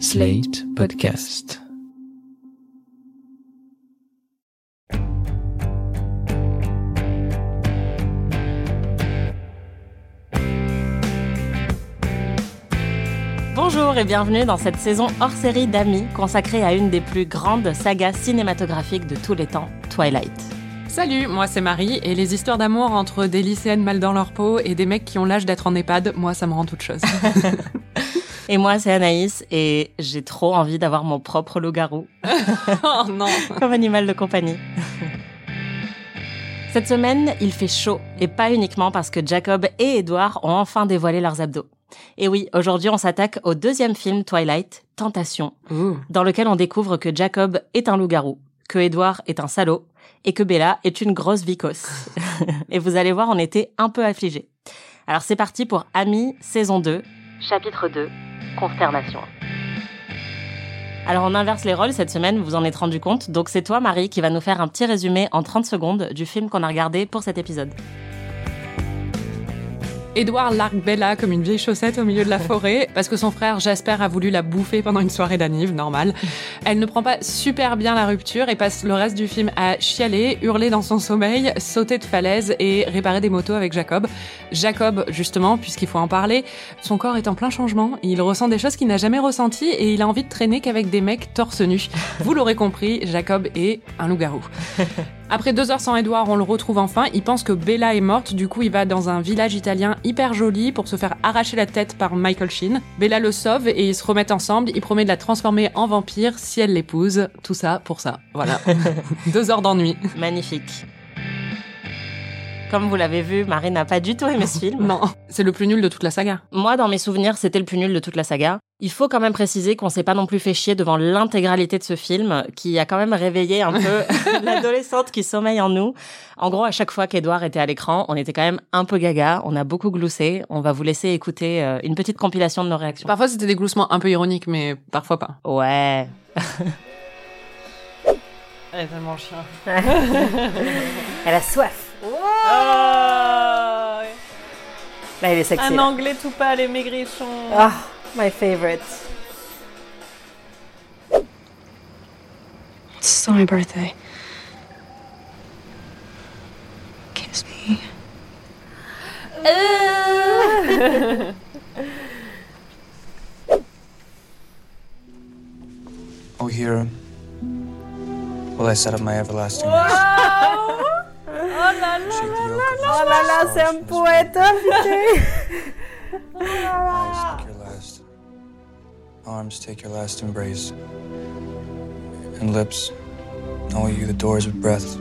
Slate Podcast. Bonjour et bienvenue dans cette saison hors série d'Amis consacrée à une des plus grandes sagas cinématographiques de tous les temps, Twilight. Salut, moi c'est Marie, et les histoires d'amour entre des lycéennes mal dans leur peau et des mecs qui ont l'âge d'être en EHPAD, moi ça me rend toute chose. Et moi c'est Anaïs et j'ai trop envie d'avoir mon propre loup-garou oh non comme animal de compagnie. Cette semaine, il fait chaud et pas uniquement parce que Jacob et Edward ont enfin dévoilé leurs abdos. Et oui, aujourd'hui on s'attaque au deuxième film Twilight, Tentation, dans lequel on découvre que Jacob est un loup-garou, que Edward est un salaud et que Bella est une grosse vicose. et vous allez voir, on était un peu affligés. Alors c'est parti pour Amis, saison 2, chapitre 2, Consternation. Alors on inverse les rôles cette semaine, vous en êtes rendu compte, donc c'est toi Marie qui va nous faire un petit résumé en 30 secondes du film qu'on a regardé pour cet épisode. Edouard largue Bella comme une vieille chaussette au milieu de la forêt parce que son frère Jasper a voulu la bouffer pendant une soirée d'anniv, normal. Elle ne prend pas super bien la rupture et passe le reste du film à chialer, hurler dans son sommeil, sauter de falaise et réparer des motos avec Jacob. Jacob, justement, puisqu'il faut en parler, son corps est en plein changement, il ressent des choses qu'il n'a jamais ressenties et il a envie de traîner qu'avec des mecs torse nu. Vous l'aurez compris, Jacob est un loup-garou. Après deux heures sans Edouard, on le retrouve enfin. Il pense que Bella est morte, du coup il va dans un village italien hyper joli pour se faire arracher la tête par Michael Sheen. Bella le sauve et ils se remettent ensemble. Il promet de la transformer en vampire si elle l'épouse. Tout ça pour ça. Voilà. deux heures d'ennui. Magnifique. Comme vous l'avez vu, Marie n'a pas du tout aimé ce film. Non, c'est le plus nul de toute la saga. Moi, dans mes souvenirs, c'était le plus nul de toute la saga. Il faut quand même préciser qu'on s'est pas non plus fait chier devant l'intégralité de ce film, qui a quand même réveillé un peu l'adolescente qui sommeille en nous. En gros, à chaque fois qu'Edouard était à l'écran, on était quand même un peu gaga, on a beaucoup gloussé. On va vous laisser écouter euh, une petite compilation de nos réactions. Parfois c'était des gloussements un peu ironiques, mais parfois pas. Ouais. Elle est tellement chien. Elle a soif. Là, il est sexy. Un là. anglais tout pâle et maigrichon. Ah, my favorite. It's my birthday. Kiss me. Oh, here will I set up my everlasting Oh rest. Shake the yoke Oh là là, c'est un poète, Eyes take your last. Arms take your last embrace. And lips, know you the doors of breath.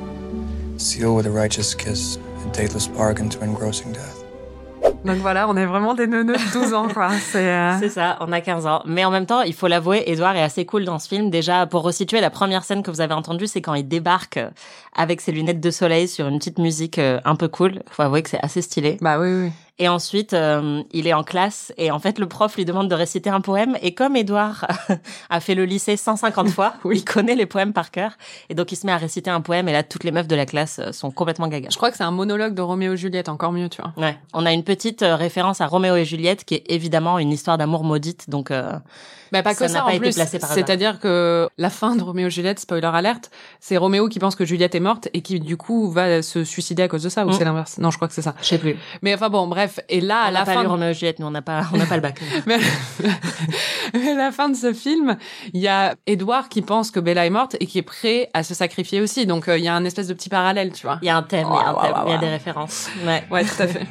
Seal with a righteous kiss, a dateless bargain to engrossing death. Donc voilà, on est vraiment des neuneux de 12 ans, quoi. C'est. euh, ça, on a 15 ans. Mais en même temps, il faut l'avouer, Edouard est assez cool dans ce film. Déjà, pour resituer, la première scène que vous avez entendue, c'est quand il débarque euh, avec ses lunettes de soleil sur une petite musique euh, un peu cool. Faut avouer que c'est assez stylé. Bah oui, oui. Et ensuite, euh, il est en classe et en fait, le prof lui demande de réciter un poème. Et comme Edouard a fait le lycée 150 fois, il connaît les poèmes par cœur. Et donc, il se met à réciter un poème et là, toutes les meufs de la classe euh, sont complètement gaga. Je crois que c'est un monologue de Roméo et Juliette, encore mieux, tu vois. Ouais, on a une petite euh, référence à Roméo et Juliette qui est évidemment une histoire d'amour maudite. Donc, euh, Bah pas Ça que n'a ça, pas en été plus. placé par hasard. C'est-à-dire que la fin de Roméo et Juliette, spoiler alerte, c'est Roméo qui pense que Juliette est morte et qui du coup va se suicider à cause de ça, ou Mm. c'est l'inverse? Non, je crois que c'est ça. je sais plus. Mais enfin bon, bref. Et là, à on la n'a pas fin, lu Roméo et Juliette, nous on n'a pas, on n'a pas le bac. mais à la fin de ce film, il y a Edouard qui pense que Bella est morte et qui est prêt à se sacrifier aussi. Donc euh, il y a un espèce de petit parallèle, tu vois. Il y a un thème, il y a un y des références. Ouais. Ouais, tout à fait.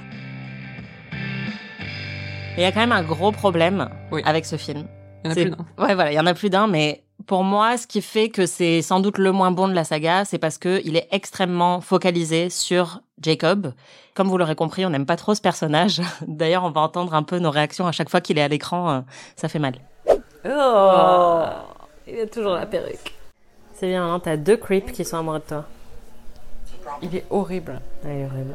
Il y a quand même un gros problème Oui. avec ce film. Il y en a plus d'un. Ouais, voilà, il y en a plus d'un, mais pour moi, ce qui fait que c'est sans doute le moins bon de la saga, c'est parce que il est extrêmement focalisé sur Jacob. Comme vous l'aurez compris, on n'aime pas trop ce personnage. D'ailleurs, on va entendre un peu nos réactions à chaque fois qu'il est à l'écran. euh, ça fait mal. Oh, il a toujours la perruque. C'est bien, hein, t'as deux creeps qui sont amoureux de toi. Il est horrible. Ah, il est horrible.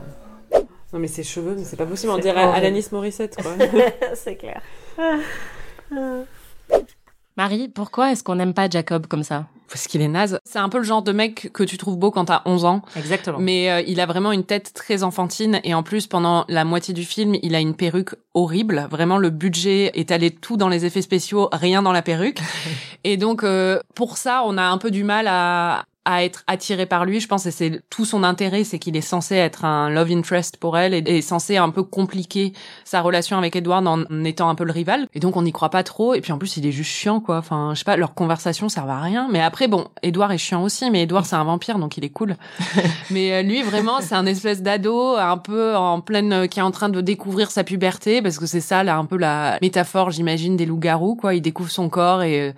Non mais ses cheveux, mais c'est pas possible. On dirait. Alanis Morissette, quoi. c'est clair. Marie, pourquoi est-ce qu'on n'aime pas Jacob comme ça? Parce qu'il est naze. C'est un peu le genre de mec que tu trouves beau quand t'as 11 ans. Exactement. Mais euh, il a vraiment une tête très enfantine et en plus pendant la moitié du film, il a une perruque horrible. Vraiment le budget est allé tout dans les effets spéciaux, rien dans la perruque. et donc euh, pour ça, on a un peu du mal à à être attiré par lui, je pense, et c'est tout son intérêt, c'est qu'il est censé être un love interest pour elle et est censé un peu compliquer sa relation avec Edward en étant un peu le rival. Et donc on n'y croit pas trop. Et puis en plus il est juste chiant, quoi. Enfin, je sais pas, leur conversation servent à rien. Mais après, bon, Edward est chiant aussi, mais Edward c'est un vampire, donc il est cool. mais euh, lui vraiment, c'est un espèce d'ado un peu en pleine, euh, qui est en train de découvrir sa puberté, parce que c'est ça, là, un peu la métaphore, j'imagine, des loups-garous, quoi. Il découvre son corps et euh,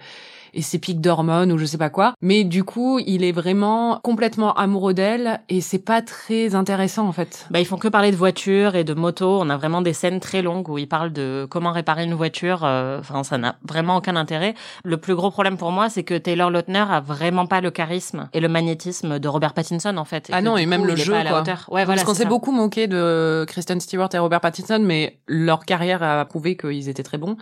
et ses pics d'hormones ou je sais pas quoi. Mais du coup, il est vraiment complètement amoureux d'elle et c'est pas très intéressant en fait. Bah, ils font que parler de voitures et de motos. On a vraiment des scènes très longues où ils parlent de comment réparer une voiture. euh, Enfin, ça n'a vraiment aucun intérêt. Le plus gros problème pour moi, c'est que Taylor Lautner a vraiment pas le charisme et le magnétisme de Robert Pattinson en fait. Ah non, et même le jeu, pas à la quoi. hauteur. Ouais, voilà. Parce qu'on s'est beaucoup moqué de Kristen Stewart et Robert Pattinson, mais leur carrière a prouvé qu'ils étaient très bons.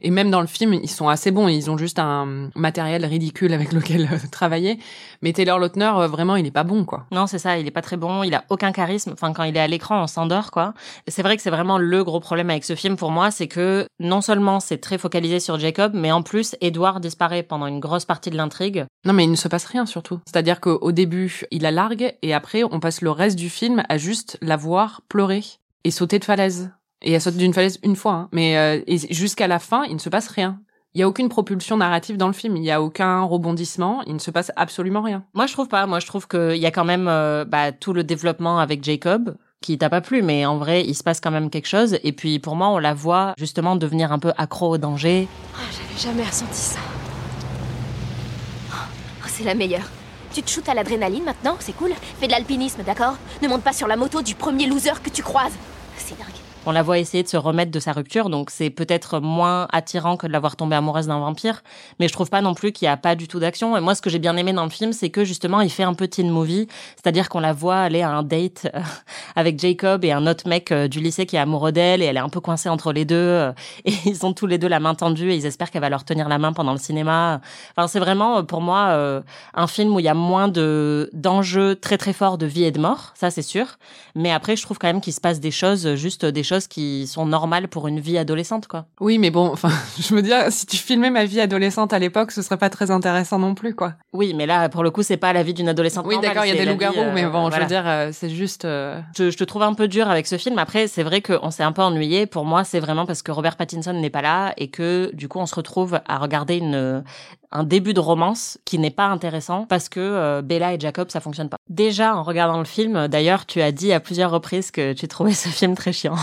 Et même dans le film, ils sont assez bons. Ils ont juste un matériel ridicule avec lequel euh, travailler. Mais Taylor Lautner, euh, vraiment, il est pas bon, quoi. Non, c'est ça, il est pas très bon, il a aucun charisme. Enfin, quand il est à l'écran, on s'endort, quoi. C'est vrai que c'est vraiment le gros problème avec ce film pour moi, c'est que non seulement c'est très focalisé sur Jacob, mais en plus, Edward disparaît pendant une grosse partie de l'intrigue. Non, mais il ne se passe rien surtout. C'est-à-dire qu'au début, il la largue et après, on passe le reste du film à juste la voir pleurer et sauter de falaise. Et elle saute d'une falaise une fois, hein. mais euh, jusqu'à la fin, il ne se passe rien. Il y a aucune propulsion narrative dans le film. Il y a aucun rebondissement. Il ne se passe absolument rien. Moi, je trouve pas. Moi, je trouve qu'il y a quand même euh, bah, tout le développement avec Jacob qui t'a pas plu, mais en vrai, il se passe quand même quelque chose. Et puis, pour moi, on la voit justement devenir un peu accro au danger. Ah, J'avais jamais ressenti ça. Oh, c'est la meilleure. Tu te shootes à l'adrénaline maintenant, c'est cool. Fais de l'alpinisme, d'accord? Ne monte pas sur la moto du premier loser que tu croises. On la voit essayer de se remettre de sa rupture, donc c'est peut-être moins attirant que de la voir tomber amoureuse d'un vampire. Mais je trouve pas non plus qu'il y a pas du tout d'action. Et moi, ce que j'ai bien aimé dans le film, c'est que justement, il fait un teen movie, c'est-à-dire qu'on la voit aller à un date euh, avec Jacob et un autre mec euh, du lycée qui est amoureux d'elle, et elle est un peu coincée entre les deux. euh, Et ils ont tous les deux la main tendue et ils espèrent qu'elle va leur tenir la main pendant le cinéma. Enfin, c'est vraiment pour moi un film où il y a moins de d'enjeux très très forts de vie et de mort, ça c'est sûr. Mais après, je trouve quand même qu'il se passe des choses, juste des choses qui sont normales pour une vie adolescente, quoi. Oui, mais bon, enfin, je veux dire, si tu filmais ma vie adolescente à l'époque, ce serait pas très intéressant non plus, quoi. Oui, mais là, pour le coup, c'est pas la vie d'une adolescente. Oui, d'accord, il y a des loups-garous, euh, mais bon, je veux dire, euh, c'est juste. euh, Je, je te trouve un peu dur avec ce film. Après, c'est vrai qu'on s'est un peu ennuyé. Pour moi, c'est vraiment parce que Robert Pattinson n'est pas là et que du coup, on se retrouve à regarder une un début de romance qui n'est pas intéressant parce que euh, Bella et Jacob, ça fonctionne pas. Déjà, en regardant le film, d'ailleurs, tu as dit à plusieurs reprises que tu trouvais ce film très chiant.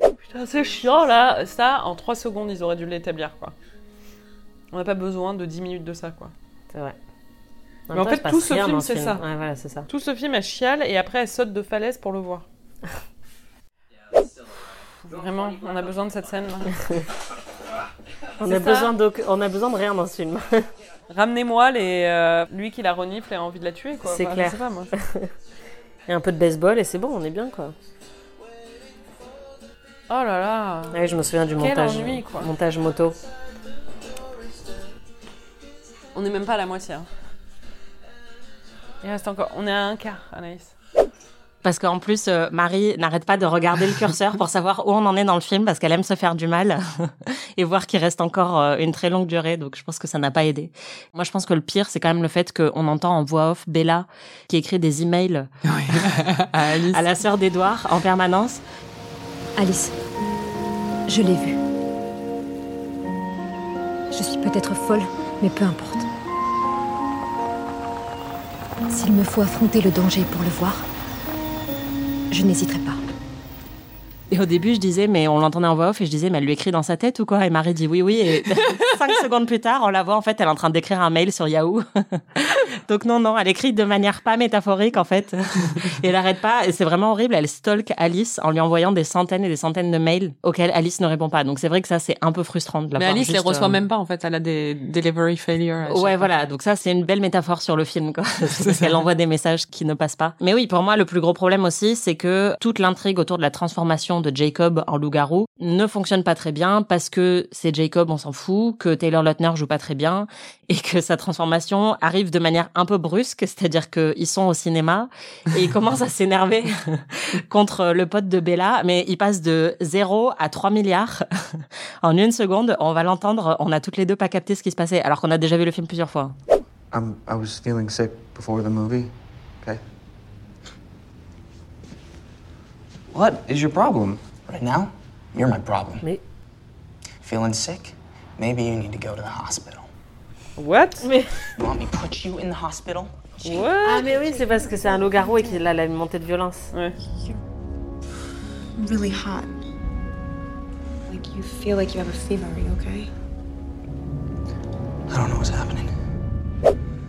Putain, c'est chiant là. Ça, en 3 secondes, ils auraient dû l'établir, quoi. On n'a pas besoin de 10 minutes de ça, quoi. C'est vrai. Mais en fait, tout ce film, c'est ça. Ouais, voilà, c'est ça. Tout ce film, elle chiale et après, elle saute de falaise pour le voir. Vraiment, on a besoin de cette scène là. On a besoin de, on a besoin de rien dans ce film. Ramenez-moi les, euh, lui qui la renifle et a envie de la tuer, quoi. C'est Enfin, clair. Je sais pas, moi. Et un peu de baseball et c'est bon, on est bien quoi. Oh là là. Ouais, je me souviens du Quel montage, ennui, quoi. montage moto. On n'est même pas à la moitié. hein. Il reste encore. On est à un quart, Anaïs. Parce qu'en plus, euh, Marie n'arrête pas de regarder le curseur pour savoir où on en est dans le film parce qu'elle aime se faire du mal et voir qu'il reste encore euh, une très longue durée. Donc je pense que ça n'a pas aidé. Moi, je pense que le pire, c'est quand même le fait qu'on entend en voix off Bella qui écrit des emails à Alice. à la sœur d'Edouard en permanence. Alice, je l'ai vu. Je suis peut-être folle, mais peu importe. S'il me faut affronter le danger pour le voir, je n'hésiterai pas. Et au début, je disais, mais on l'entendait en voix off et je disais, mais elle lui écrit dans sa tête ou quoi? Et Marie dit oui, oui. Et cinq secondes plus tard, on la voit, en fait, elle est en train d'écrire un mail sur Yahoo. Donc non, non, elle écrit de manière pas métaphorique, en fait. Et elle arrête pas. Et c'est vraiment horrible. Elle stalk Alice en lui envoyant des centaines et des centaines de mails auxquels Alice ne répond pas. Donc c'est vrai que ça, c'est un peu frustrant de la Mais Alice les juste, reçoit euh, même pas, en fait. Elle a des delivery failures. Ouais, voilà. Donc ça, c'est une belle métaphore sur le film, quoi. Parce qu'elle envoie des messages qui ne passent pas. Mais oui, pour moi, le plus gros problème aussi, c'est que toute l'intrigue autour de la transformation de Jacob en loup-garou ne fonctionne pas très bien parce que c'est Jacob, on s'en fout, que Taylor Lautner joue pas très bien et que sa transformation arrive de manière un peu brusque, c'est-à-dire qu'ils sont au cinéma et ils commencent à s'énerver contre le pote de Bella, mais il passe de 0 à 3 milliards en une seconde. On va l'entendre, on a toutes les deux pas capté ce qui se passait alors qu'on a déjà vu le film plusieurs fois. I was feeling sick before the movie, okay? What is your problem? Right now, you're my problem. Mais Feeling sick? Maybe you need to go to the hospital. What mais You want me to put you in the hospital? What? ah mais oui, c'est parce que c'est un loup-garou et qu'il a la montée de violence. Ouais. really hot. Like you feel like you have a fever. Are you okay? I don't know what's happening.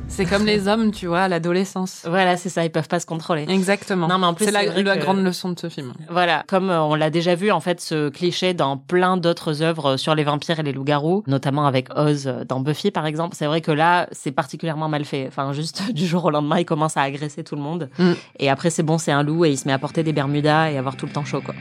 C'est comme les hommes, tu vois, à l'adolescence. Voilà, c'est ça, ils peuvent pas se contrôler. Exactement. Non, mais en plus, c'est la, que- grande leçon de ce film. Voilà, comme euh, on l'a déjà vu en fait ce cliché dans plein d'autres œuvres sur les vampires et les loups-garous, notamment avec Oz euh, dans Buffy par exemple. C'est vrai que là, c'est particulièrement mal fait. Enfin, juste du jour au lendemain, il commence à agresser tout le monde. Mm. Et après, c'est bon, c'est un loup et il se met à porter des bermudas et avoir tout le temps chaud, quoi.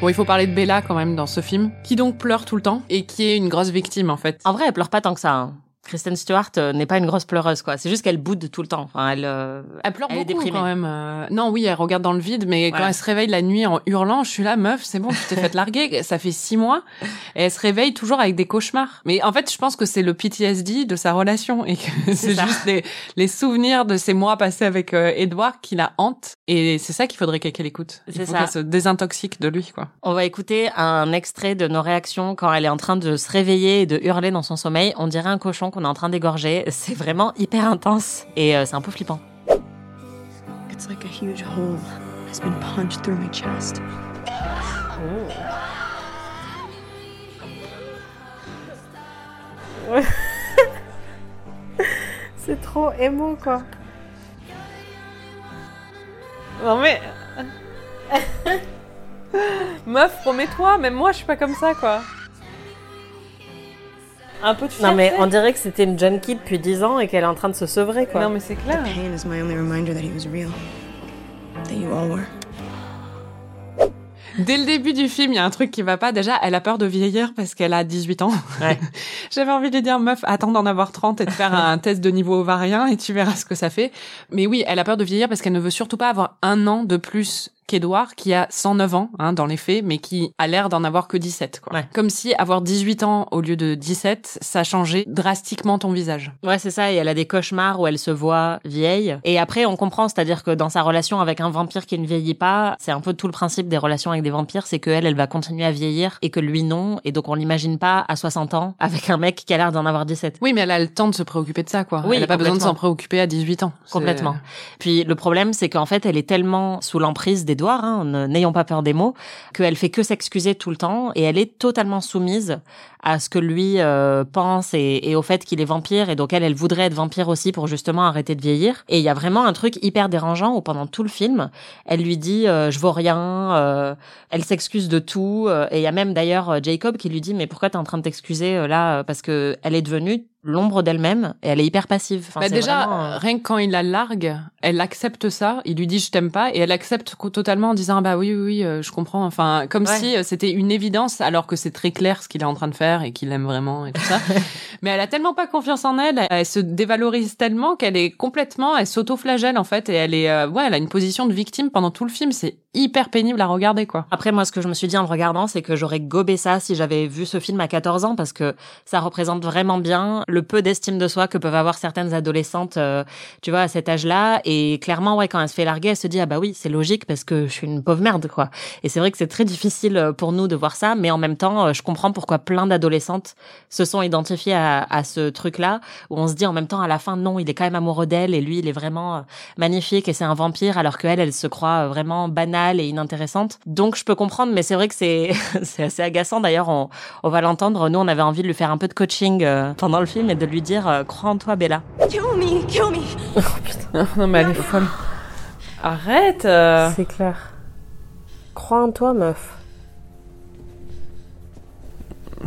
Bon, il faut parler de Bella quand même dans ce film, qui donc pleure tout le temps et qui est une grosse victime en fait. En vrai, elle pleure pas tant que ça. hein. Kristen Stewart euh, n'est pas une grosse pleureuse, quoi. C'est juste qu'elle boude tout le temps. Enfin, elle. euh, Elle pleure Elle est beaucoup déprimée. quand même. euh. Non, oui, elle regarde dans le vide, mais quand elle se réveille la nuit en hurlant, je suis là, meuf, c'est bon, tu t'es fait larguer. Ça fait six mois, et elle se réveille toujours avec des cauchemars. Mais en fait, je pense que c'est le PTSD de sa relation et que c'est juste les, les souvenirs de ces mois passés avec euh, Edward qui la hantent. Et c'est ça qu'il faudrait qu'elle écoute. C'est ça. qu'elle se désintoxique de lui, quoi. On va écouter un extrait de nos réactions quand elle est en train de se réveiller et de hurler dans son sommeil. On dirait un cochon qu'on est en train d'égorger. C'est vraiment hyper intense et euh, c'est un peu flippant. It's like a huge hole has been punched through my chest. C'est trop émo, quoi. Non mais... Meuf, promets-toi, même moi je suis pas comme ça, quoi. Un peu de Non mais on dirait que c'était une junkie depuis 10 ans et qu'elle est en train de se sevrer quoi. Non mais c'est clair. Pain is my only reminder that he was real. That you all were. Dès le début du film, il y a un truc qui va pas. Déjà, elle a peur de vieillir parce qu'elle a 18 ans. Ouais. J'avais envie de lui dire, meuf, attends d'en avoir 30 et de faire un test de niveau ovarien et tu verras ce que ça fait. Mais oui, elle a peur de vieillir parce qu'elle ne veut surtout pas avoir un an de plus qu'Edouard, qui a 109 ans, hein, dans les faits, mais qui a l'air d'en avoir que 17, quoi. Ouais. Comme si avoir 18 ans au lieu de 17, ça changeait drastiquement ton visage. Ouais, c'est ça, et elle a des cauchemars où elle se voit vieille. Et après, on comprend, c'est-à-dire que dans sa relation avec un vampire qui ne vieillit pas, c'est un peu tout le principe des relations avec des vampires, c'est qu'elle, elle va continuer à vieillir et que lui non. Et donc, on l'imagine pas à 60 ans avec un mec qui a l'air d'en avoir 17. Oui, mais elle a le temps de se préoccuper de ça, quoi. Oui, elle a pas besoin de s'en préoccuper à 18 ans. Complètement. Puis le problème, c'est qu'en fait, elle est tellement sous l'emprise d'Edouard, hein, n'ayons pas peur des mots, qu'elle fait que s'excuser tout le temps et elle est totalement soumise à ce que lui euh, pense et, au fait qu'il est vampire et donc elle, elle voudrait être vampire aussi pour justement arrêter de vieillir. Et il y a vraiment un truc hyper dérangeant où pendant tout le film, elle lui dit euh, je vaux rien, euh, elle s'excuse de tout euh, et il y a même d'ailleurs Jacob qui lui dit mais pourquoi t'es en train de t'excuser là parce que elle est devenue l'ombre d'elle-même et elle est hyper passive. Enfin, Bah déjà, vraiment, euh, rien que quand il la largue, elle accepte ça. Il lui dit je t'aime pas et elle accepte totalement en disant Ah bah oui oui, oui euh, je comprends. Enfin comme Ouais. si euh, c'était une évidence alors que c'est très clair ce qu'il est en train de faire et qu'il aime vraiment et tout ça. Mais elle a tellement pas confiance en elle, elle se dévalorise tellement qu'elle est complètement, elle s'auto-flagelle en fait et elle est euh, ouais elle a une position de victime pendant tout le film. C'est hyper pénible à regarder quoi. Après, moi, ce que je me suis dit en le regardant, c'est que j'aurais gobé ça si j'avais vu ce film à 14 ans, parce que ça représente vraiment bien le peu d'estime de soi que peuvent avoir certaines adolescentes, euh, tu vois, à cet âge-là. Et clairement, ouais, quand elle se fait larguer, elle se dit, ah bah oui, c'est logique, parce que je suis une pauvre merde, quoi. Et c'est vrai que c'est très difficile euh, pour nous de voir ça, mais en même temps, euh, je comprends pourquoi plein d'adolescentes se sont identifiées à, à ce truc-là, où on se dit en même temps, à la fin, non, il est quand même amoureux d'elle, et lui, il est vraiment euh, magnifique, et c'est un vampire, alors qu'elle, elle se croit vraiment banale et inintéressante. Donc, je peux comprendre, mais c'est vrai que c'est c'est assez agaçant. D'ailleurs, on, on va l'entendre. Nous, on avait envie de lui faire un peu de coaching pendant le film et de lui dire euh, crois en toi, Bella. Kill me, kill me. non mais elle est folle. Arrête euh. C'est clair. Crois en toi, meuf.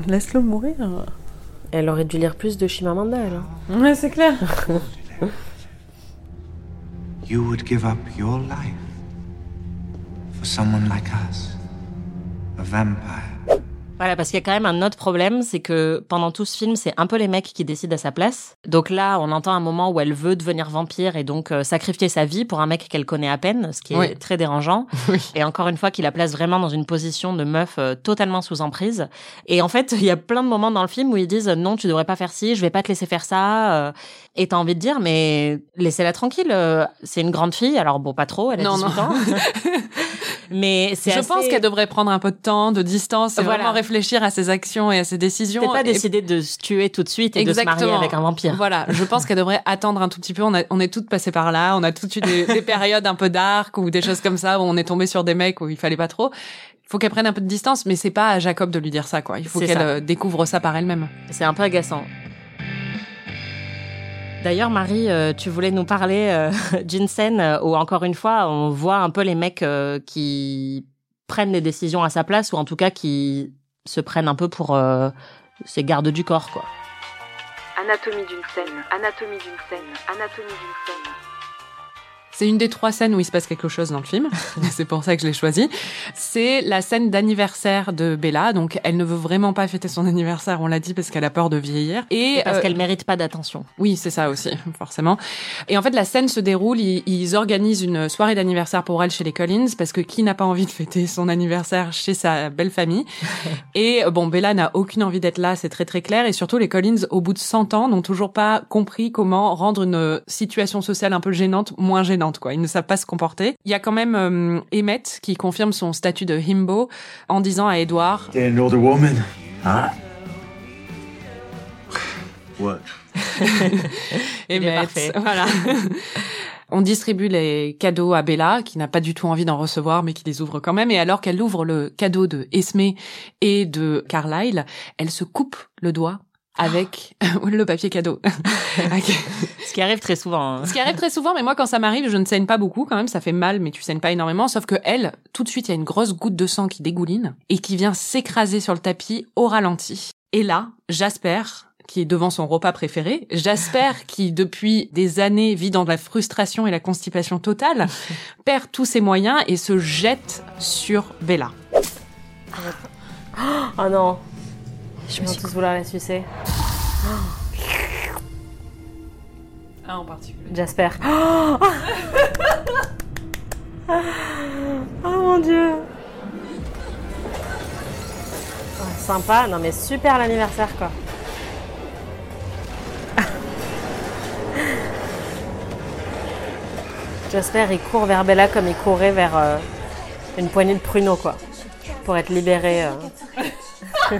Laisse-le mourir. Elle aurait dû lire plus de Chimamanda, elle. hein. Ouais, c'est clair. You would give up your life for someone like us, a vampire. Voilà, parce qu'il y a quand même un autre problème, c'est que pendant tout ce film, c'est un peu les mecs qui décident à sa place. Donc là, on entend un moment où elle veut devenir vampire et donc euh, sacrifier sa vie pour un mec qu'elle connaît à peine, ce qui est Oui. très dérangeant. Et encore une fois, qui la place vraiment dans une position de meuf euh, totalement sous emprise. Et en fait, il y a plein de moments dans le film où ils disent non, tu devrais pas faire ci, je vais pas te laisser faire ça. euh, et t'as envie de dire, mais laissez-la tranquille. c'est une grande fille, alors bon, pas trop, elle a Non, 18 non. ans. mais c'est Je assez- pense qu'elle devrait prendre un peu de temps, de distance, et Voilà. vraiment réfléchir à ses actions et à ses décisions. C'est pas Et- décider de se tuer tout de suite et de se marier avec un vampire. Voilà, je pense qu'elle devrait attendre un tout petit peu. On, a, on est toutes passées par là, on a toutes eu des, des périodes un peu dark ou des choses comme ça où on est tombé sur des mecs où il fallait pas trop. Il faut qu'elle prenne un peu de distance, mais c'est pas à Jacob de lui dire ça, quoi. Il faut qu'elle euh, découvre ça par elle-même. C'est un peu agaçant. D'ailleurs, Marie, euh, tu voulais nous parler euh, d'une scène euh, où, encore une fois, on voit un peu les mecs qui prennent les décisions à sa place, ou en tout cas qui se prennent un peu pour ces gardes du corps, quoi. Anatomie d'une scène, anatomie d'une scène, anatomie d'une scène. C'est une des trois scènes où il se passe quelque chose dans le film. c'est pour ça que je l'ai choisi. C'est la scène d'anniversaire de Bella. Donc, elle ne veut vraiment pas fêter son anniversaire, on l'a dit, parce qu'elle a peur de vieillir. Et Et parce euh, qu'elle mérite pas d'attention. Oui, c'est ça aussi, forcément. Et en fait, la scène se déroule, ils, ils organisent une soirée d'anniversaire pour elle chez les Collins, parce que qui n'a pas envie de fêter son anniversaire chez sa belle famille? Et euh, bon, Bella n'a aucune envie d'être là, c'est très très clair. Et surtout, les Collins, au bout de 100 ans, n'ont toujours pas compris comment rendre une situation sociale un peu gênante moins gênante, quoi. Ils ne savent pas se comporter. Il y a quand même euh, Emmett qui confirme son statut de himbo en disant à Edward Dating an older woman. Huh? What? Il est Emmett, parfait. Voilà. On distribue les cadeaux à Bella, qui n'a pas du tout envie d'en recevoir, mais qui les ouvre quand même. Et alors qu'elle ouvre le cadeau de Esme et de Carlyle, elle se coupe le doigt avec le papier cadeau. Ce qui arrive très souvent. hein. Ce qui arrive très souvent, mais moi quand ça m'arrive, je ne saigne pas beaucoup quand même, ça fait mal, mais tu saignes pas énormément. Sauf que elle, tout de suite, il y a une grosse goutte de sang qui dégouline et qui vient s'écraser sur le tapis au ralenti. Et là, Jasper, qui est devant son repas préféré, Jasper, qui depuis des années vit dans la frustration et la constipation totale, perd tous ses moyens et se jette sur Bella. Oh non. Je suis tous vouloir la sucer. Ah, en particulier. Jasper. Oh, Oh mon dieu. Ouais, sympa, non mais super l'anniversaire quoi. Jasper il court vers Bella comme il courait vers euh, une poignée de pruneaux quoi. Pour être libéré. euh.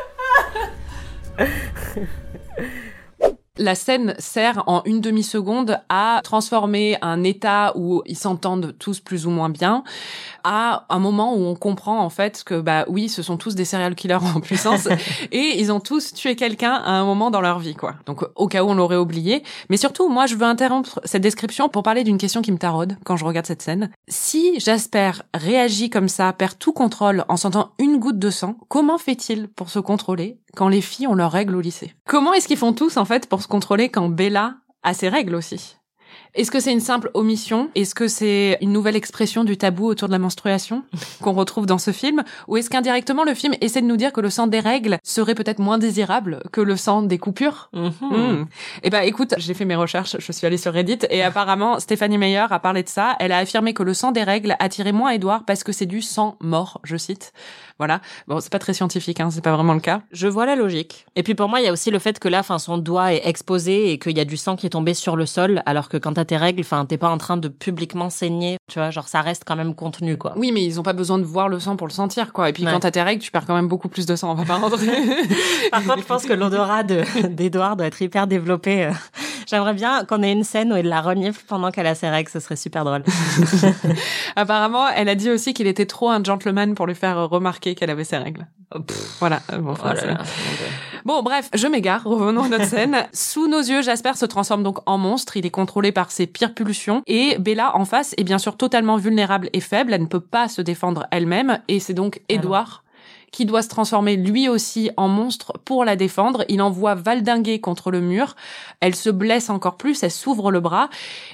La scène sert en une demi-seconde à transformer un état où ils s'entendent tous plus ou moins bien à un moment où on comprend en fait que bah oui, ce sont tous des serial killers en puissance et ils ont tous tué quelqu'un à un moment dans leur vie quoi. Donc au cas où on l'aurait oublié, mais surtout moi je veux interrompre cette description pour parler d'une question qui me taraude quand je regarde cette scène. Si Jasper réagit comme ça, perd tout contrôle en sentant une goutte de sang, comment fait-il pour se contrôler quand les filles ont leurs règles au lycée. Comment est-ce qu'ils font tous en fait pour se contrôler quand Bella a ses règles aussi? Est-ce que c'est une simple omission? Est-ce que c'est une nouvelle expression du tabou autour de la menstruation qu'on retrouve dans ce film? Ou est-ce qu'indirectement le film essaie de nous dire que le sang des règles serait peut-être moins désirable que le sang des coupures? Hmm. Eh ben, écoute, j'ai fait mes recherches, je suis allée sur Reddit et apparemment Stéphanie Meyer a parlé de ça. Elle a affirmé que le sang des règles attirait moins Edouard parce que c'est du sang mort, je cite. Voilà. Bon, c'est pas très scientifique, hein, c'est pas vraiment le cas. Je vois la logique. Et puis pour moi, il y a aussi le fait que là, enfin, son doigt est exposé et qu'il y a du sang qui est tombé sur le sol, alors que quand t'as tes règles, enfin, t'es pas en train de publiquement saigner, tu vois, genre ça reste quand même contenu, quoi. Oui, mais ils ont pas besoin de voir le sang pour le sentir, quoi. Et puis Ouais. quand t'as tes règles, tu perds quand même beaucoup plus de sang. On va pas rentrer. Par contre, je pense que l'odorat de- d'Edouard doit être hyper développé. J'aimerais bien qu'on ait une scène où il la renifle pendant qu'elle a ses règles, ce serait super drôle. Apparemment, elle a dit aussi qu'il était trop un gentleman pour lui faire remarquer qu'elle avait ses règles. Voilà. euh, Bon, enfin, Oh là c'est- là. Bon, bref, je m'égare. Revenons à notre scène. Sous nos yeux, Jasper se transforme donc en monstre. Il est contrôlé par ses pires pulsions. Et Bella, en face, est bien sûr totalement vulnérable et faible. Elle ne peut pas se défendre elle-même. Et c'est donc Edward qui doit se transformer lui aussi en monstre pour la défendre. Il envoie valdinguer contre le mur. Elle se blesse encore plus, elle s'ouvre le bras.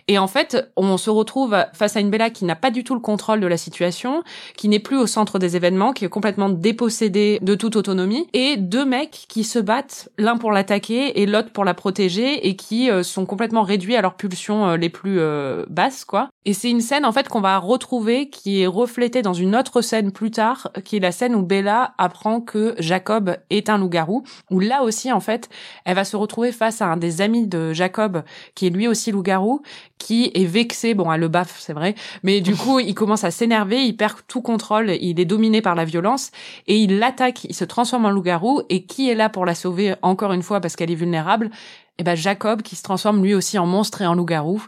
Et en fait, on se retrouve face à une Bella qui n'a pas du tout le contrôle de la situation, qui n'est plus au centre des événements, qui est complètement dépossédée de toute autonomie, et deux mecs qui se battent, l'un pour l'attaquer et l'autre pour la protéger, et qui euh, sont complètement réduits à leurs pulsions euh, les plus euh, basses, quoi. Et c'est une scène, en fait, qu'on va retrouver, qui est reflétée dans une autre scène plus tard, qui est la scène où Bella apprend que Jacob est un loup-garou, où là aussi, en fait, elle va se retrouver face à un des amis de Jacob, qui est lui aussi loup-garou, qui est vexé, bon, elle le baffe, c'est vrai, mais du coup, il commence à s'énerver, il perd tout contrôle, il est dominé par la violence, et il l'attaque, il se transforme en loup-garou, et qui est là pour la sauver, encore une fois, parce qu'elle est vulnérable? Eh ben, Jacob, qui se transforme lui aussi en monstre et en loup-garou,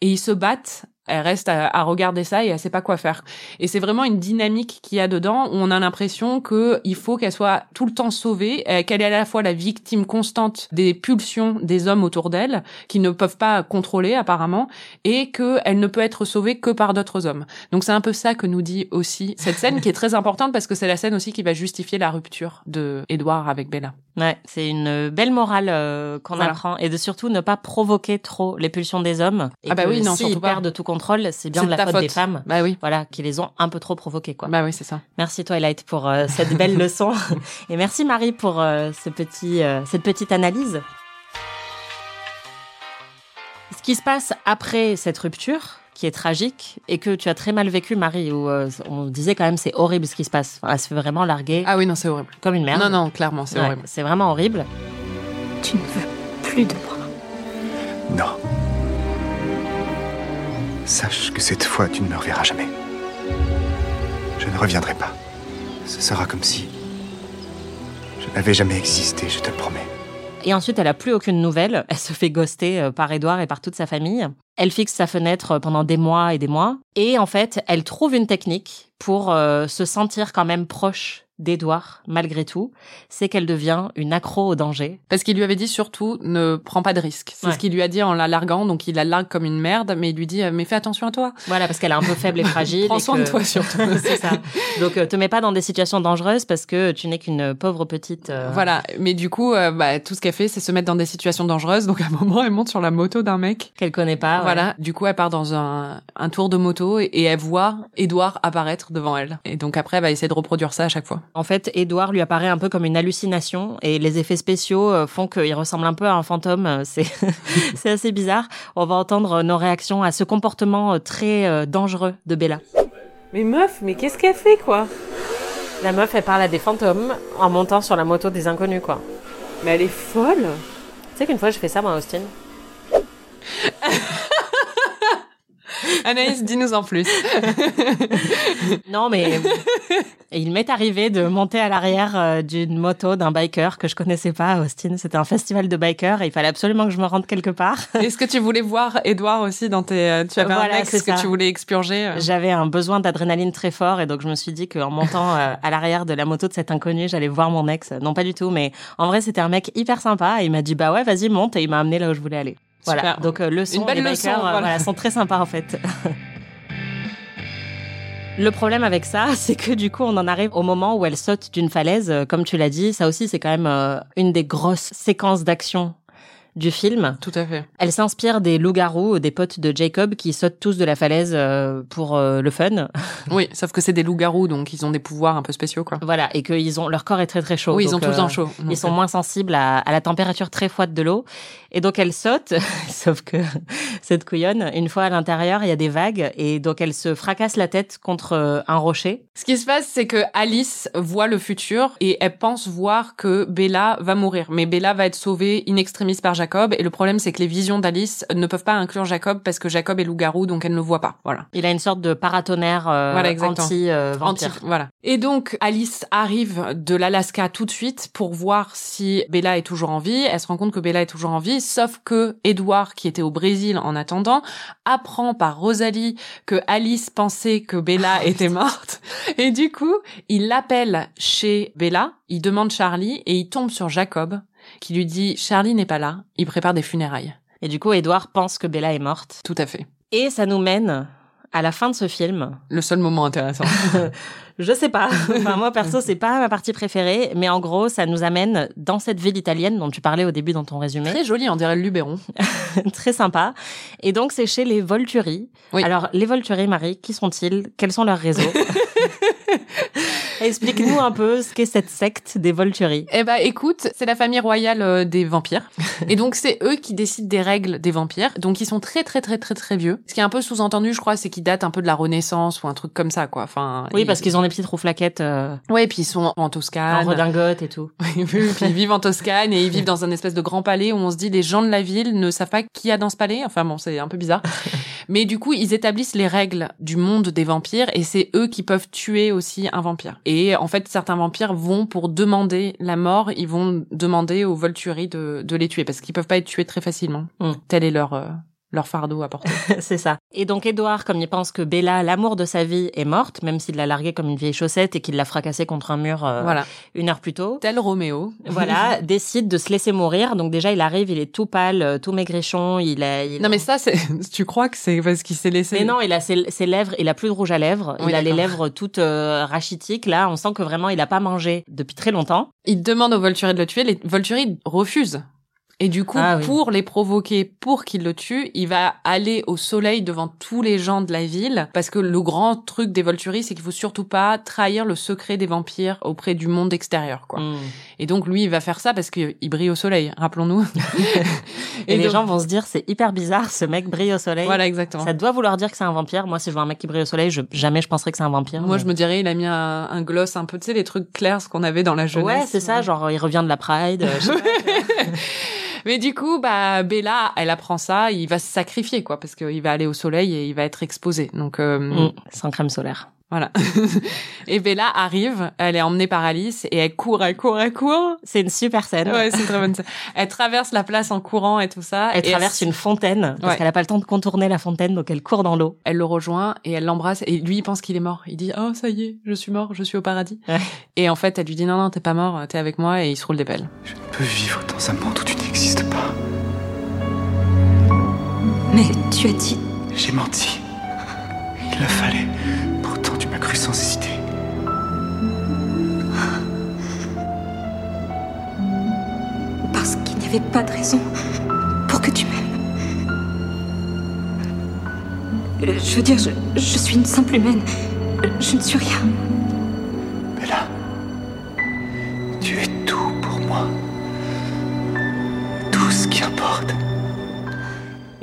et ils se battent elle reste à, regarder ça et elle sait pas quoi faire. Et c'est vraiment une dynamique qu'il y a dedans où on a l'impression que il faut qu'elle soit tout le temps sauvée, euh, qu'elle est à la fois la victime constante des pulsions des hommes autour d'elle qui ne peuvent pas contrôler apparemment et qu'elle ne peut être sauvée que par d'autres hommes. Donc c'est un peu ça que nous dit aussi cette scène qui est très importante parce que c'est la scène aussi qui va justifier la rupture de Edouard avec Bella. Ouais, c'est une belle morale euh, qu'on Voilà. apprend et de surtout ne pas provoquer trop les pulsions des hommes. Et Ah bah que oui, non, surtout pas. perdent tout contrôle, c'est bien de la faute, faute. des femmes. Bah oui. Voilà, qui les ont un peu trop provoquées, quoi. Bah oui, c'est ça. Merci Twilight pour euh, cette belle leçon et merci Marie pour euh, ce petit, euh, cette petite analyse. Ce qui se passe après cette rupture, qui est tragique et que tu as très mal vécu, Marie, où euh, on disait quand même c'est horrible ce qui se passe. Enfin, elle se fait vraiment larguer. Ah oui, non, c'est horrible. Comme une merde. Non, non, clairement, c'est Ouais, horrible. C'est vraiment horrible. Tu ne veux plus de moi. Non. Sache que cette fois, tu ne me reverras jamais. Je ne reviendrai pas. Ce sera comme si je n'avais jamais existé, je te le promets. Et ensuite, elle a plus aucune nouvelle. Elle se fait ghoster euh, par Edouard et par toute sa famille. Elle fixe sa fenêtre euh, pendant des mois et des mois. Et en fait, elle trouve une technique pour euh, se sentir quand même proche d'Edouard, malgré tout. C'est qu'elle devient une accro au danger. Parce qu'il lui avait dit surtout ne prends pas de risques. C'est Ouais. ce qu'il lui a dit en la larguant, donc il la largue comme une merde, mais il lui dit euh, mais fais attention à toi. Voilà, parce qu'elle est un peu faible et fragile. Prends et soin que- de toi surtout. c'est ça. Donc, euh, te mets pas dans des situations dangereuses parce que tu n'es qu'une pauvre petite. euh, Voilà, mais du coup, euh, bah, tout ce qu'elle fait, c'est se mettre dans des situations dangereuses. Donc à un moment, elle monte sur la moto d'un mec. Qu'elle connaît pas. ouais. Voilà, du coup, elle part dans un, un tour de moto et, et elle voit Edouard apparaître devant elle. Et donc après, elle va essayer de reproduire ça à chaque fois. En fait, Edouard lui apparaît un peu comme une hallucination et les effets spéciaux euh, font qu'il ressemble un peu à un fantôme. Euh, C'est assez bizarre. On va entendre nos réactions à ce comportement euh, très euh, dangereux de Bella. Mais meuf, mais qu'est-ce qu'elle fait, quoi? La meuf, elle parle à des fantômes en montant sur la moto des inconnus, quoi. Mais elle est folle Tu sais qu'une fois, je fais ça, moi, Austin. Anaïs, dis-nous en plus. Non, mais il m'est arrivé de monter à l'arrière euh, d'une moto d'un biker que je connaissais pas à Austin. C'était un festival de bikers et il fallait absolument que je me rende quelque part. Est-ce que tu voulais voir Edouard aussi dans tes... euh, Tu avais Voilà, un ex que tu voulais expurger euh J'avais un besoin d'adrénaline très fort et donc je me suis dit qu'en montant à l'arrière de la moto de cet inconnu, j'allais voir mon ex. Non, pas du tout, mais en vrai, c'était un mec hyper sympa et il m'a dit bah ouais, vas-y, monte et il m'a amené là où je voulais aller. Voilà. Donc euh, leçon, Une belle les leçon, bikers, euh, voilà. voilà, sont très sympas en fait. Le problème avec ça, c'est que du coup, on en arrive au moment où elle saute d'une falaise. Euh, Comme tu l'as dit, ça aussi, c'est quand même une des grosses séquences d'action du film. Tout à fait. Elle s'inspire des loups-garous, des potes de Jacob qui sautent tous de la falaise euh, pour euh, le fun. Oui, sauf que c'est des loups-garous, donc ils ont des pouvoirs un peu spéciaux, quoi. Voilà, et qu'ils ont leur corps est très très chaud. Oui, ils ont tout le euh, temps chaud. Ils sont moins sensibles à, à la température très froide de l'eau. Et donc elle saute, sauf que cette couillonne, une fois à l'intérieur, il y a des vagues et donc elle se fracasse la tête contre un rocher. Ce qui se passe, c'est que Alice voit le futur et elle pense voir que Bella va mourir. Mais Bella va être sauvée in extremis par Jacob. Et le problème, c'est que les visions d'Alice ne peuvent pas inclure Jacob parce que Jacob est loup-garou, donc elle ne le voit pas. Voilà. Il a une sorte de paratonnerre euh, Voilà, anti euh, Anti- voilà. Et donc, Alice arrive de l'Alaska tout de suite pour voir si Bella est toujours en vie. Elle se rend compte que Bella est toujours en vie, sauf que Edward, qui était au Brésil en attendant, apprend par Rosalie que Alice pensait que Bella était morte. Et du coup, il l'appelle chez Bella, il demande Charlie et il tombe sur Jacob, qui lui dit Charlie n'est pas là, il prépare des funérailles. Et du coup, Edouard pense que Bella est morte. Tout à fait. Et ça nous mène à la fin de ce film, Le seul moment intéressant. je sais pas. Enfin, moi, perso, c'est pas ma partie préférée, mais en gros, ça nous amène dans cette ville italienne dont tu parlais au début dans ton résumé. Très joli, on dirait le Luberon. Très sympa. Et donc, c'est chez les Volturi. Oui. Alors, les Volturi, Marie, qui sont-ils? Quels sont leurs réseaux? Explique-nous un peu ce qu'est cette secte des Volturi. Eh ben, écoute, c'est la famille royale euh, des vampires. Et donc, c'est eux qui décident des règles des vampires. Donc, ils sont très, très, très, très, très vieux. Ce qui est un peu sous-entendu, je crois, c'est qu'ils datent un peu de la Renaissance ou un truc comme ça, quoi. Enfin. Oui, parce qu'ils ont des petites rouflaquettes euh, Ouais, puis ils sont en en Toscane. redingote et tout. Puis ils vivent en Toscane et ils vivent dans un espèce de grand palais où on se dit les gens de la ville ne savent pas qui y a dans ce palais. Enfin bon, c'est un peu bizarre. Mais du coup, ils établissent les règles du monde des vampires et c'est eux qui peuvent tuer aussi un vampire. Et en fait, certains vampires vont pour demander la mort, ils vont demander aux Volturi de, de les tuer parce qu'ils peuvent pas être tués très facilement. Mm. Tel est leur euh, leur fardeau à porter. c'est ça. Et donc Édouard, comme il pense que Bella, l'amour de sa vie, est morte, même s'il l'a larguée comme une vieille chaussette et qu'il l'a fracassée contre un mur euh, voilà. une heure plus tôt, Tel Roméo. voilà, décide de se laisser mourir. Donc déjà, il arrive, il est tout pâle, euh, tout maigrichon, il a... il- Non mais ça, c'est tu crois que c'est parce qu'il s'est laissé Mais non, il a ses, ses lèvres, il a plus de rouge à lèvres, Oui, il a les lèvres toutes euh, rachitiques. Là, on sent que vraiment, il a pas mangé depuis très longtemps. Il demande aux Volturi de le tuer, les Volturi refusent. Et du coup, Ah oui. pour les provoquer, pour qu'ils le tuent, il va aller au soleil devant tous les gens de la ville, parce que le grand truc des Volturi, c'est qu'il faut surtout pas trahir le secret des vampires auprès du monde extérieur, quoi. Mm. Et donc lui, il va faire ça parce qu'il brille au soleil, rappelons-nous. Et, les donc- gens vont se dire, c'est hyper bizarre, ce mec brille au soleil. Voilà, exactement. Ça doit vouloir dire que c'est un vampire. Moi, si je vois un mec qui brille au soleil, je, jamais je penserais que c'est un vampire. Moi, mais- je me dirais, il a mis un, un gloss un peu, tu sais, les trucs clairs, ce qu'on avait dans la jeunesse. Ouais, c'est ça, genre il revient de la Pride. euh, je sais pas. Mais du coup, bah Bella, elle apprend ça, il va se sacrifier quoi, parce qu'il va aller au soleil et il va être exposé. Donc euh, Mm, sans crème solaire. Voilà. et Bella arrive, elle est emmenée par Alice et elle court, elle court, elle court. C'est une super scène. Ouais, c'est une très bonne scène. Elle traverse la place en courant et tout ça. Elle et traverse une fontaine parce Ouais. qu'elle a pas le temps de contourner la fontaine, donc elle court dans l'eau. Elle le rejoint et elle l'embrasse et lui il pense qu'il est mort. Il dit oh ça y est, je suis mort, je suis au paradis. Ouais. Et en fait elle lui dit non non t'es pas mort, t'es avec moi et il se roule des pelles. Je ne peux vivre dans un monde où tu n'existes pas. Mais tu as dit. J'ai menti. Il le fallait. Cru sans hésiter. Parce qu'il n'y avait pas de raison pour que tu m'aimes. Euh, Je veux dire, je, je suis une simple humaine. Je ne suis rien.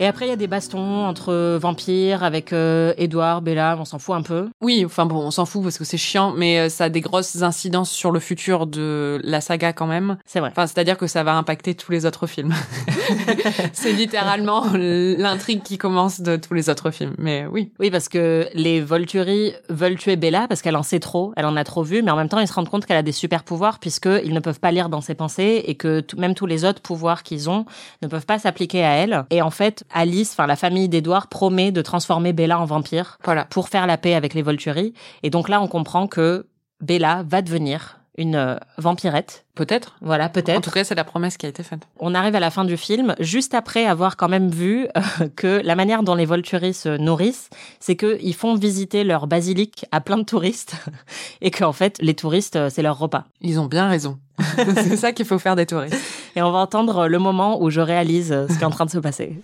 Et après, il y a des bastons entre vampires avec euh, Edouard, Bella, on s'en fout un peu. Oui, enfin bon, on s'en fout parce que c'est chiant, mais euh, ça a des grosses incidences sur le futur de la saga quand même. C'est vrai. Enfin, c'est-à-dire que ça va impacter tous les autres films. c'est littéralement l'intrigue qui commence de tous les autres films. Mais oui. Oui, parce que les Volturi veulent tuer Bella parce qu'elle en sait trop, elle en a trop vu, mais en même temps, ils se rendent compte qu'elle a des super pouvoirs puisqu'ils ne peuvent pas lire dans ses pensées et que même tous les autres pouvoirs qu'ils ont ne peuvent pas s'appliquer à elle. Et en fait, Alice, enfin la famille d'Edouard, promet de transformer Bella en vampire Voilà. pour faire la paix avec les Volturi. Et donc là, on comprend que Bella va devenir une euh, vampirette. Peut-être. Voilà, En peut-être. tout cas, c'est la promesse qui a été faite. On arrive à la fin du film, juste après avoir quand même vu euh, que la manière dont les Volturi se nourrissent, c'est qu'ils font visiter leur basilic à plein de touristes et qu'en fait, les touristes, euh, c'est leur repas. Ils ont bien raison. c'est ça qu'il faut faire des touristes. Et on va entendre le moment où je réalise ce qui est en train de se passer.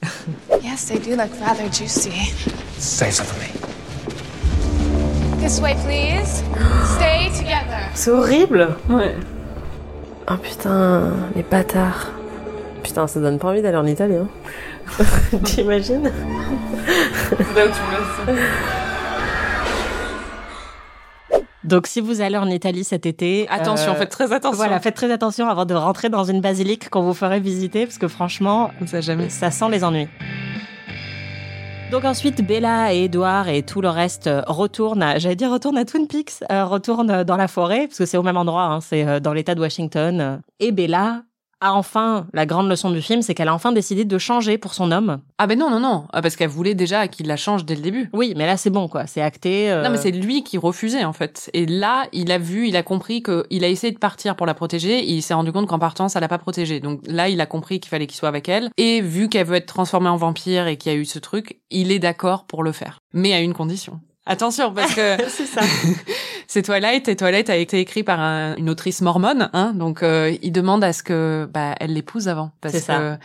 Yes, they do look rather juicy. Say something for me. This way, please. Stay together. C'est horrible Ouais. Oh putain, les bâtards. Putain, ça donne pas envie d'aller en Italie, hein. T'imagines? Là où tu me laisses. Donc, si vous allez en Italie cet été, Attention, euh, faites très attention. Voilà, faites très attention avant de rentrer dans une basilique qu'on vous ferait visiter, parce que franchement, jamais. ça sent les ennuis. Donc ensuite, Bella et Edouard et tout le reste euh, retournent, j'allais dire retournent à Twin Peaks, euh, retournent euh, dans la forêt, parce que c'est au même endroit, hein, c'est dans l'état de Washington. Et Bella a enfin, la grande leçon du film, c'est qu'elle a enfin décidé de changer pour son homme. Ah ben non, non, non, Ah, parce qu'elle voulait déjà qu'il la change dès le début. Oui, mais là c'est bon quoi, c'est acté. euh, Non, mais c'est lui qui refusait en fait. Et là, il a vu, il a compris que il a essayé de partir pour la protéger. Et il s'est rendu compte qu'en partant, ça l'a pas protégée. Donc là, il a compris qu'il fallait qu'il soit avec elle. Et vu qu'elle veut être transformée en vampire et qu'il y a eu ce truc, il est d'accord pour le faire, mais à une condition. Attention, parce que c'est ça. c'est Twilight et Twilight a été écrit par un- une autrice mormone, hein. Donc euh, il demande à ce que bah elle l'épouse avant, parce que ça.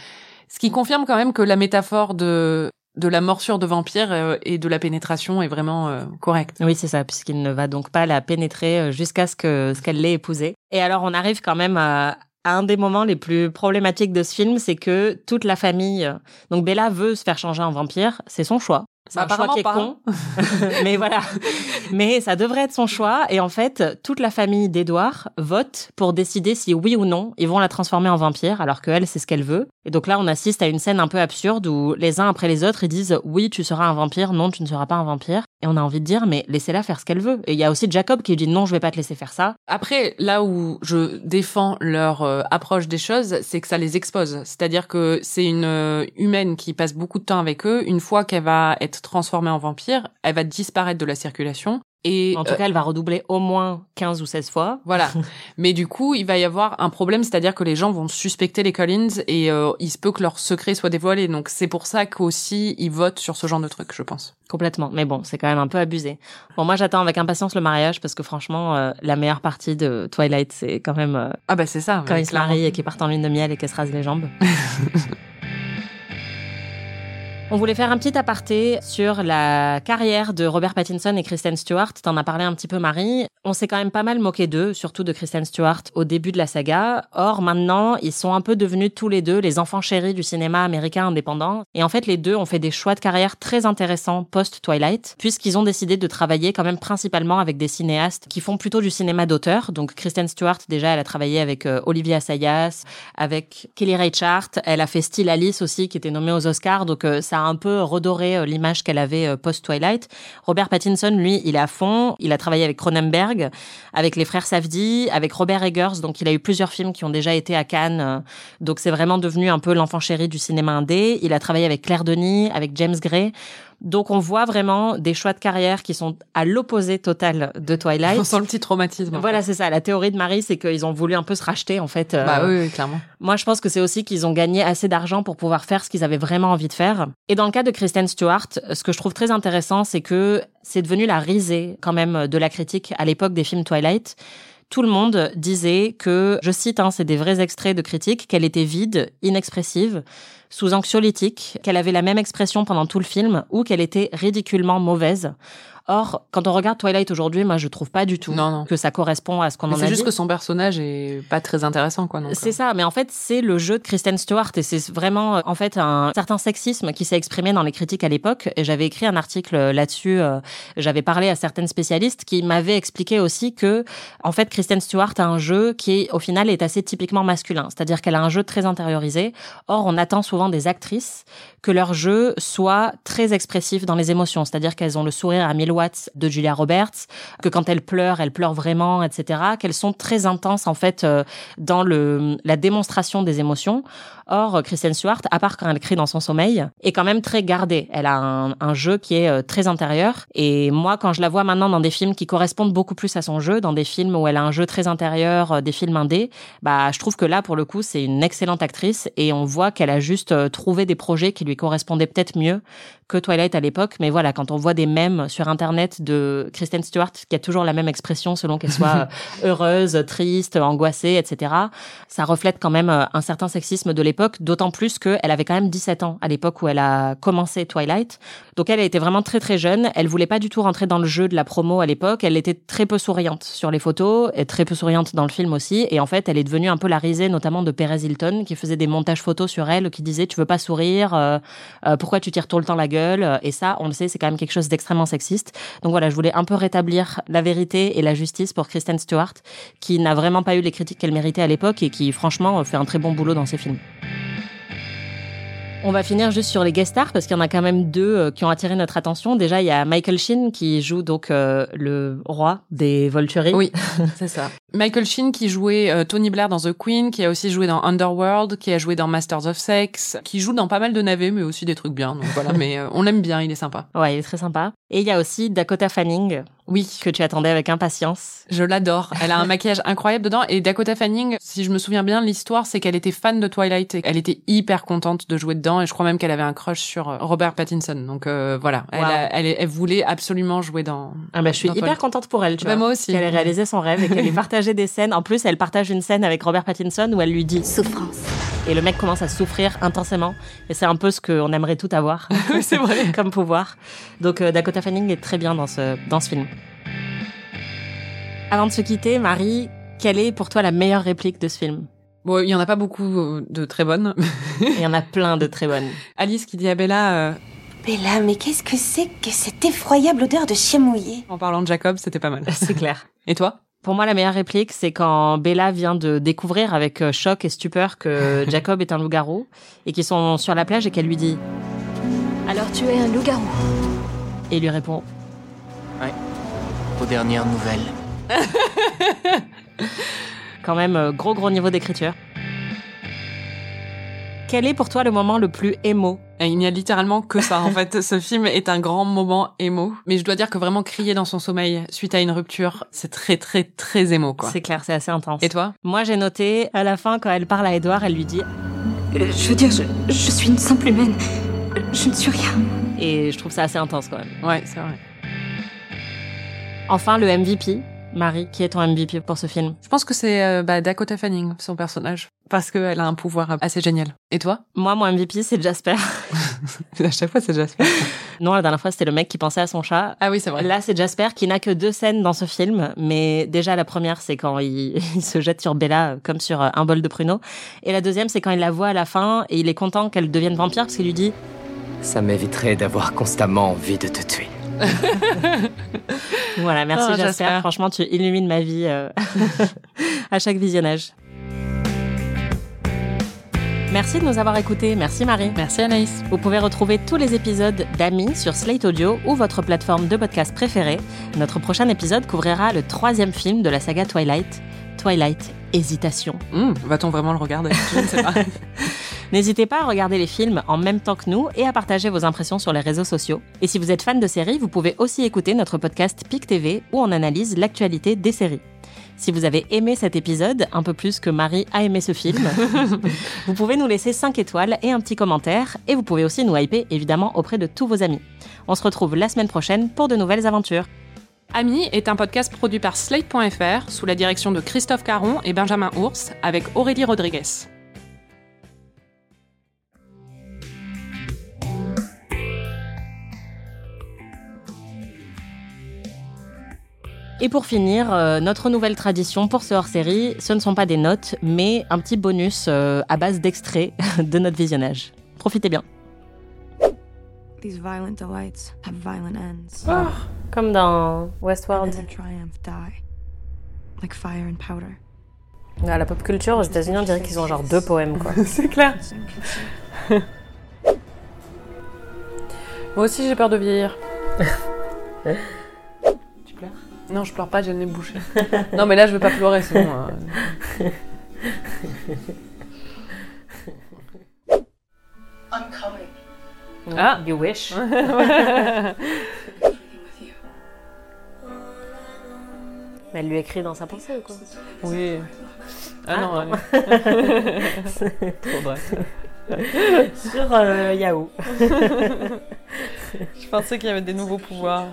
ce qui confirme quand même que la métaphore de de la morsure de vampire euh, et de la pénétration est vraiment euh, correcte. Oui, c'est ça, puisqu'il ne va donc pas la pénétrer euh, jusqu'à ce que ce qu'elle l'ait épousée. Et alors, on arrive quand même à, à un des moments les plus problématiques de ce film, c'est que toute la famille, donc Bella veut se faire changer en vampire, c'est son choix. C'est Bah, un choix qui est con, mais voilà. Mais ça devrait être son choix. Et en fait, toute la famille d'Edouard vote pour décider si oui ou non ils vont la transformer en vampire, alors qu'elle, c'est ce qu'elle veut. Et donc là, on assiste à une scène un peu absurde où les uns après les autres, ils disent oui, tu seras un vampire, non, tu ne seras pas un vampire. Et on a envie de dire, mais laissez-la faire ce qu'elle veut. Et il y a aussi Jacob qui dit non, je vais pas te laisser faire ça. Après, là où je défends leur euh, approche des choses, c'est que ça les expose. C'est-à-dire que c'est une euh, humaine qui passe beaucoup de temps avec eux. Une fois qu'elle va être transformée en vampire, elle va disparaître de la circulation. Et En tout euh, cas, elle va redoubler au moins 15 ou 16 fois. Voilà. Mais du coup, il va y avoir un problème, c'est-à-dire que les gens vont suspecter les Collins et euh, il se peut que leur secret soit dévoilé. Donc c'est pour ça qu'aussi ils votent sur ce genre de truc, je pense. Complètement. Mais bon, c'est quand même un peu abusé. Bon, moi, j'attends avec impatience le mariage parce que franchement, euh, la meilleure partie de Twilight, c'est quand même euh, Ah bah c'est ça. quand ils se marient et qu'ils partent en lune de miel et qu'elle se rase les jambes. On voulait faire un petit aparté sur la carrière de Robert Pattinson et Kristen Stewart. T'en as parlé un petit peu, Marie. On s'est quand même pas mal moqué d'eux, surtout de Kristen Stewart au début de la saga. Or, maintenant, ils sont un peu devenus tous les deux les enfants chéris du cinéma américain indépendant. Et en fait, les deux ont fait des choix de carrière très intéressants post-Twilight, puisqu'ils ont décidé de travailler quand même principalement avec des cinéastes qui font plutôt du cinéma d'auteur. Donc, Kristen Stewart, déjà, elle a travaillé avec euh, Olivia Assayas, avec Kelly Reichardt. Elle a fait Style Alice aussi, qui était nommée aux Oscars. Donc, euh, ça un peu redoré euh, l'image qu'elle avait euh, post-Twilight. Robert Pattinson, lui, il est à fond. Il a travaillé avec Cronenberg, avec les frères Safdie, avec Robert Eggers. Donc, il a eu plusieurs films qui ont déjà été à Cannes. Donc, c'est vraiment devenu un peu l'enfant chéri du cinéma indé. Il a travaillé avec Claire Denis, avec James Gray. Donc, on voit vraiment des choix de carrière qui sont à l'opposé total de Twilight. On sent le petit traumatisme. en Voilà, c'est ça. La théorie de Marie, c'est qu'ils ont voulu un peu se racheter, en fait. euh, Bah oui, oui, clairement. moi, je pense que c'est aussi qu'ils ont gagné assez d'argent pour pouvoir faire ce qu'ils avaient vraiment envie de faire. Et dans le cas de Kristen Stewart, ce que je trouve très intéressant, c'est que c'est devenu la risée quand même de la critique à l'époque des films Twilight. Tout le monde disait que, je cite, hein, c'est des vrais extraits de critiques, qu'elle était vide, inexpressive, sous anxiolytique, qu'elle avait la même expression pendant tout le film ou qu'elle était ridiculement mauvaise. Or, quand on regarde Twilight aujourd'hui, moi, je trouve pas du tout Non, non. que ça correspond à ce qu'on en a c'est juste dit. que son personnage est pas très intéressant, quoi. C'est ça, mais en fait, c'est le jeu de Kristen Stewart et c'est vraiment euh, en fait un certain sexisme qui s'est exprimé dans les critiques à l'époque. Et j'avais écrit un article euh, là-dessus. euh, J'avais parlé à certaines spécialistes qui m'avaient expliqué aussi que, en fait, Kristen Stewart a un jeu qui, au final, est assez typiquement masculin. C'est-à-dire qu'elle a un jeu très intériorisé. Or, on attend souvent des actrices que leur jeu soit très expressif dans les émotions. C'est-à-dire qu'elles ont le sourire à 1000 watts de Julia Roberts, que quand elles pleurent, elles pleurent vraiment, etc. Qu'elles sont très intenses, en fait, euh, dans le, la démonstration des émotions. Or, Kristen Stewart, à part quand elle crie dans son sommeil, est quand même très gardée. Elle a un, un jeu qui est euh, très intérieur. Et moi, quand je la vois maintenant dans des films qui correspondent beaucoup plus à son jeu, dans des films où elle a un jeu très intérieur, euh, des films indés, bah, je trouve que là, pour le coup, c'est une excellente actrice et on voit qu'elle a juste euh, trouvé des projets qui lui correspondaient peut-être mieux que Twilight à l'époque. Mais voilà, quand on voit des mèmes sur Internet de Kristen Stewart qui a toujours la même expression selon qu'elle soit euh, heureuse, triste, angoissée, etc., ça reflète quand même euh, un certain sexisme de l'époque, d'autant plus qu'elle avait quand même 17 ans à l'époque où elle a commencé Twilight. Donc elle, était vraiment très très jeune. Elle voulait pas du tout rentrer dans le jeu de la promo à l'époque. Elle était très peu souriante sur les photos et très peu souriante dans le film aussi. Et en fait, elle est devenue un peu la risée, notamment de Perez Hilton, qui faisait des montages photos sur elle, qui disait tu veux pas sourire, euh, euh, pourquoi tu tires tout le temps la gueule? Et ça, on le sait, c'est quand même quelque chose d'extrêmement sexiste. Donc voilà, je voulais un peu rétablir la vérité et la justice pour Kristen Stewart, qui n'a vraiment pas eu les critiques qu'elle méritait à l'époque et qui, franchement, fait un très bon boulot dans ses films. On va finir juste sur les guest stars parce qu'il y en a quand même deux euh, qui ont attiré notre attention. Déjà, il y a Michael Sheen qui joue donc euh, le roi des Volturi. Oui, c'est ça. Michael Sheen qui jouait euh, Tony Blair dans The Queen, qui a aussi joué dans Underworld, qui a joué dans Masters of Sex, qui joue dans pas mal de navets, mais aussi des trucs bien. Donc voilà, mais euh, on l'aime bien, il est sympa. Ouais, il est très sympa. Et il y a aussi Dakota Fanning. Oui. Que tu attendais avec impatience. Je l'adore. Elle a un maquillage incroyable dedans. Et Dakota Fanning, si je me souviens bien, l'histoire, c'est qu'elle était fan de Twilight. Et elle était hyper contente de jouer dedans. Et je crois même qu'elle avait un crush sur euh, Robert Pattinson. Donc euh, voilà, elle, a- elle, elle voulait absolument jouer dans. Ah bah, je suis hyper Twilight. contente pour elle, tu Bah, vois. moi aussi. Qu'elle ait réalisé son rêve et qu'elle ait partagé des scènes. En plus, elle partage une scène avec Robert Pattinson où elle lui dit Souffrance. Et le mec commence à souffrir intensément. Et c'est un peu ce qu'on aimerait tout avoir. c'est vrai. Comme pouvoir. Donc euh, Dakota Fanning est très bien dans ce, dans ce film. Avant de se quitter, Marie, quelle est pour toi la meilleure réplique de ce film? Bon, il y en a pas beaucoup euh, de très bonnes. Il y en a plein de très bonnes. Alice qui dit à Bella, euh, Bella, mais qu'est-ce que c'est que cette effroyable odeur de chien mouillé? En parlant de Jacob, c'était pas mal. C'est clair. Et toi? Pour moi, la meilleure réplique, c'est quand Bella vient de découvrir avec euh, choc et stupeur que Jacob est un loup-garou et qu'ils sont sur la plage et qu'elle lui dit Alors tu es un loup-garou? et il lui répond Ouais. Aux dernières nouvelles. quand même euh, gros gros niveau d'écriture. Quel est pour toi le moment le plus émo Et Il n'y a littéralement que ça. En fait, ce film est un grand moment émo. Mais je dois dire que vraiment crier dans son sommeil suite à une rupture, c'est très très très émo quoi. C'est clair, c'est assez intense. Et toi Moi, j'ai noté à la fin quand elle parle à Edouard, elle lui dit Euh, Je veux dire, je, je suis une simple humaine. Je ne suis rien. et je trouve ça assez intense quand même. Ouais, c'est vrai. Enfin, le MVP. Marie, qui est ton MVP pour ce film? Je pense que c'est euh, bah, Dakota Fanning, son personnage, parce qu'elle a un pouvoir assez génial. Et toi? Moi, mon MVP, c'est Jasper. À chaque fois, c'est Jasper. non, la dernière fois, c'était le mec qui pensait à son chat. Ah oui, c'est vrai. Là, c'est Jasper qui n'a que deux scènes dans ce film, mais déjà la première, c'est quand il, il se jette sur Bella euh, comme sur euh, un bol de pruneaux, et la deuxième, c'est quand il la voit à la fin et il est content qu'elle devienne vampire parce qu'il lui dit Ça m'éviterait d'avoir constamment envie de te tuer. voilà, merci Oh, Jasper. Franchement, tu illumines ma vie euh, à chaque visionnage. Merci de nous avoir écoutés. Merci Marie. Merci Anaïs. Vous pouvez retrouver tous les épisodes d'Ami sur Slate Audio ou votre plateforme de podcast préférée. Notre prochain épisode couvrira le troisième film de la saga Twilight, Twilight Hésitation. Hmm, Va-t-on vraiment le regarder? Je ne sais pas. N'hésitez pas à regarder les films en même temps que nous et à partager vos impressions sur les réseaux sociaux. Et si vous êtes fan de séries, vous pouvez aussi écouter notre podcast PIC TV où on analyse l'actualité des séries. Si vous avez aimé cet épisode, un peu plus que Marie a aimé ce film, vous pouvez nous laisser 5 étoiles et un petit commentaire, et vous pouvez aussi nous hyper évidemment auprès de tous vos amis. On se retrouve la semaine prochaine pour de nouvelles aventures. Ami est un podcast produit par Slate.fr sous la direction de Christophe Caron et Benjamin Ours avec Aurélie Rodriguez. Et pour finir, euh, notre nouvelle tradition pour ce hors-série, ce ne sont pas des notes, mais un petit bonus euh, à base d'extraits de notre visionnage. Profitez bien. These violent delights have violent ends. Comme dans And Westworld. their triumph die. Like fire and powder. À la pop culture aux États-Unis, on dirait qu'ils ont genre deux poèmes, quoi. C'est clair. Moi aussi j'ai peur de vieillir. Non, je pleure pas, j'ai le nez bouché. non, mais là je vais pas pleurer sinon. euh, I'm coming. Ah You wish. Mais elle lui écrit dans sa pensée ou quoi Oui. Ah, Ah, non, non. allez. Trop drôle. Sur euh, Yahoo. Je pensais qu'il y avait des nouveaux pouvoirs.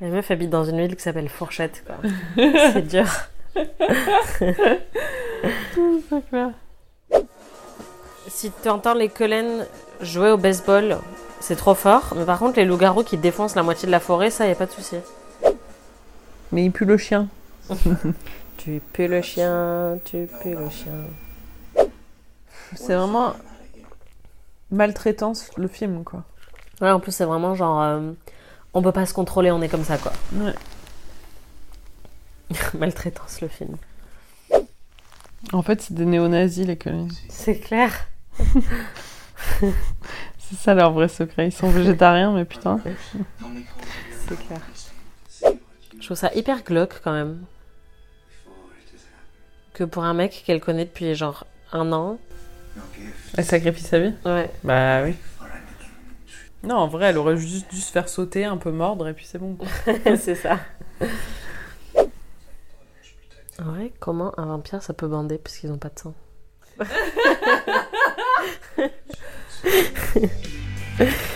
La meuf habite dans une ville qui s'appelle Fourchette, quoi. C'est dur. C'est clair. Si tu entends les Cullen jouer au baseball, c'est trop fort. Mais par contre, les loups-garous qui défoncent la moitié de la forêt, ça, y a pas de souci. Mais il pue le chien. Tu pues le chien, tu pues le chien. C'est vraiment maltraitance le film, quoi. Ouais, en plus, c'est vraiment genre. euh, on peut pas se contrôler, on est comme ça, quoi. Ouais. Maltraitance, le film. En fait, c'est des néo-nazis, les Collins. C'est clair. C'est ça leur vrai secret. Ils sont végétariens, mais putain. C'est clair. Je trouve ça hyper glauque quand même. Que pour un mec qu'elle connaît depuis genre un an. Elle sacrifie sa vie? Ouais. Bah oui. Non, en vrai, elle aurait juste dû se faire sauter, un peu mordre, et puis c'est bon. c'est ça. Ouais, comment un vampire ça peut bander puisqu'ils ont pas de sang